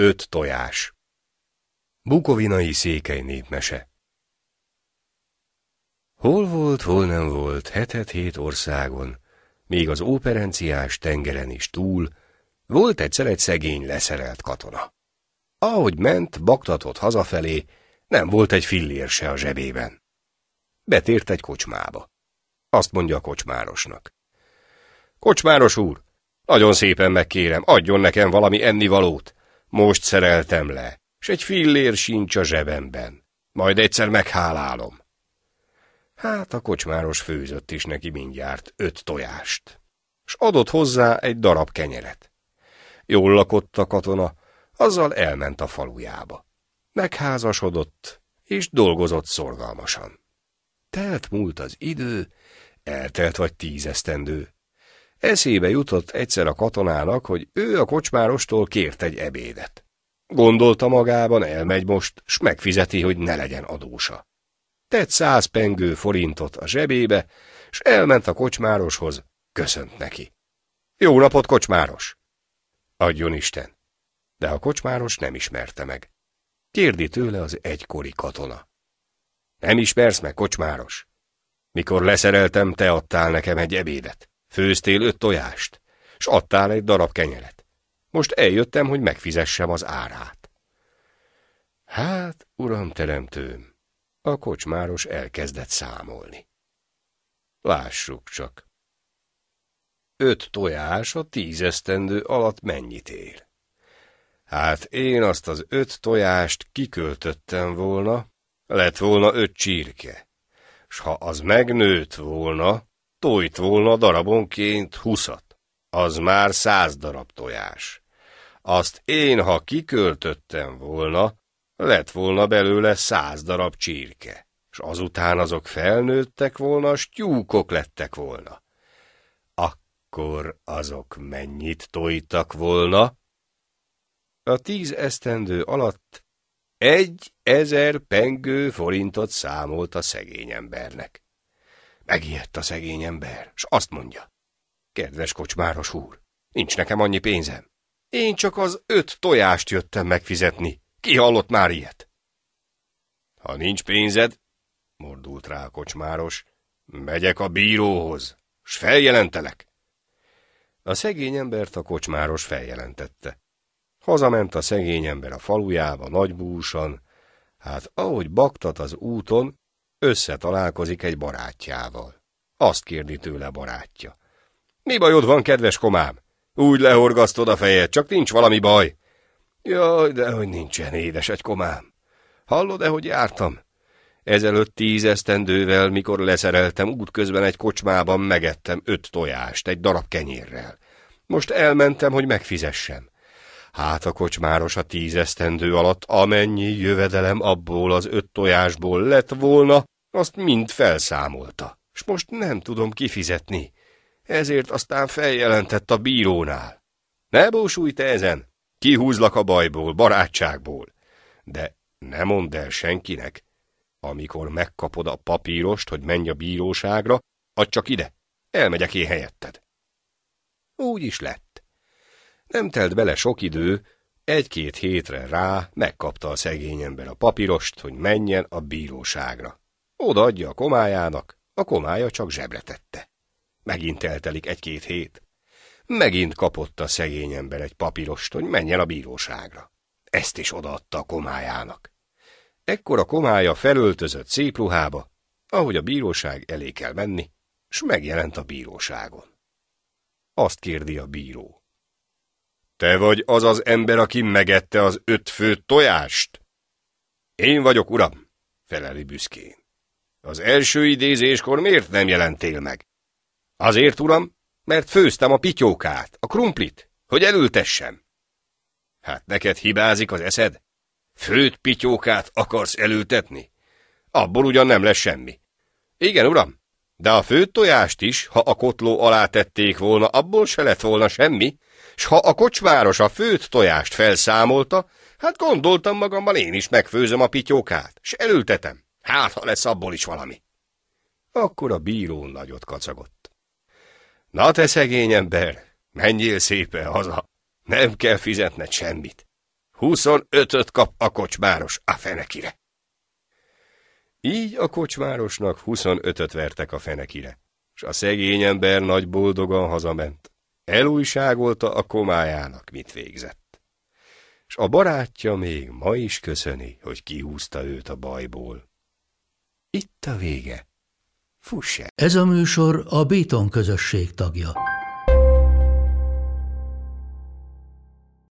Öt tojás. Bukovinai székely népmese. Hol volt, hol nem volt, hetet hét országon, még az óperenciás tengeren is túl, volt egyszer egy szegény leszerelt katona. Ahogy ment, baktatott hazafelé, nem volt egy fillér se a zsebében. Betért egy kocsmába. Azt mondja a kocsmárosnak. Kocsmáros úr, nagyon szépen megkérem, adjon nekem valami ennivalót. Most szereltem le, s egy fillér sincs a zsebemben. Majd egyszer meghálálom. Hát a kocsmáros főzött is neki mindjárt öt tojást, s adott hozzá egy darab kenyeret. Jól lakott a katona, azzal elment a falujába. Megházasodott, és dolgozott szorgalmasan. Telt múlt az idő, eltelt vagy tízesztendő. Eszébe jutott egyszer a katonának, hogy ő a kocsmárostól kért egy ebédet. Gondolta magában, elmegy most, s megfizeti, hogy ne legyen adósa. Tett száz pengő forintot a zsebébe, s elment a kocsmároshoz, köszönt neki. Jó napot, kocsmáros! Adjon Isten! De a kocsmáros nem ismerte meg. Kérdi tőle az egykori katona. Nem ismersz meg, kocsmáros? Mikor leszereltem, te adtál nekem egy ebédet. Főztél öt tojást, s adtál egy darab kenyeret. Most eljöttem, hogy megfizessem az árát. Hát, uram teremtőm, a kocsmáros elkezdett számolni. Lássuk csak. Öt tojás a tízesztendő alatt mennyit ér? Hát én azt az öt tojást kiköltöttem volna, lett volna öt csirke, s ha az megnőtt volna, tojt volna darabonként huszat, az már száz darab tojás. Azt én, ha kiköltöttem volna, lett volna belőle száz darab csirke, s azután azok felnőttek volna, tyúkok lettek volna. Akkor azok mennyit tojtak volna? A tíz esztendő alatt egy ezer pengő forintot számolt a szegény embernek. Megijedt a szegény ember, s azt mondja. Kedves kocsmáros úr, nincs nekem annyi pénzem. Én csak az öt tojást jöttem megfizetni. Ki hallott már ilyet? Ha nincs pénzed, mordult rá a kocsmáros, megyek a bíróhoz, s feljelentelek. A szegény embert a kocsmáros feljelentette. Hazament a szegény ember a falujába, nagybúsan, hát ahogy baktat az úton, összetalálkozik egy barátjával. Azt kérdi tőle barátja. Mi bajod van, kedves komám? Úgy lehorgasztod a fejed, csak nincs valami baj. Jaj, de hogy nincsen, édes egy komám. Hallod-e, hogy jártam? Ezelőtt tíz esztendővel, mikor leszereltem, útközben egy kocsmában megettem öt tojást, egy darab kenyérrel. Most elmentem, hogy megfizessem. Hát a kocsmáros a tízesztendő alatt amennyi jövedelem abból az öt tojásból lett volna, azt mind felszámolta, s most nem tudom kifizetni. Ezért aztán feljelentett a bírónál. Ne bósulj te ezen, kihúzlak a bajból, barátságból. De ne mondd el senkinek, amikor megkapod a papírost, hogy menj a bíróságra, adj csak ide, elmegyek én helyetted. Úgy is lett. Nem telt bele sok idő, egy-két hétre rá megkapta a szegény ember a papírost, hogy menjen a bíróságra. Odaadja a komájának, a komája csak zsebre tette. Megint eltelik egy-két hét. Megint kapott a szegény ember egy papírost, hogy menjen a bíróságra. Ezt is odaadta a komájának. Ekkor a komája felöltözött szép ruhába, ahogy a bíróság elé kell menni, s megjelent a bíróságon. Azt kérdi a bíró. Te vagy az az ember, aki megette az öt fő tojást? Én vagyok, uram, feleli büszkén. Az első idézéskor miért nem jelentél meg? Azért, uram, mert főztem a pityókát, a krumplit, hogy elültessem. Hát neked hibázik az eszed? Főt pityókát akarsz elültetni? Abból ugyan nem lesz semmi. Igen, uram, de a főtt tojást is, ha a kotló alá tették volna, abból se lett volna semmi, s ha a kocsmáros a főt tojást felszámolta, hát gondoltam magammal én is megfőzöm a pityókát, s elültetem. Hát, ha lesz abból is valami. Akkor a bíró nagyot kacagott. Na te szegény ember, menjél szépen haza, nem kell fizetned semmit. Huszonötöt kap a kocsmáros a fenekire. Így a kocsmárosnak huszonötöt vertek a fenekire, s a szegény ember nagy boldogan hazament. Elújságolta a komájának, mit végzett. S a barátja még ma is köszöni, hogy kihúzta őt a bajból. Itt a vége. Fuss! Ez a műsor a Béton közösség tagja.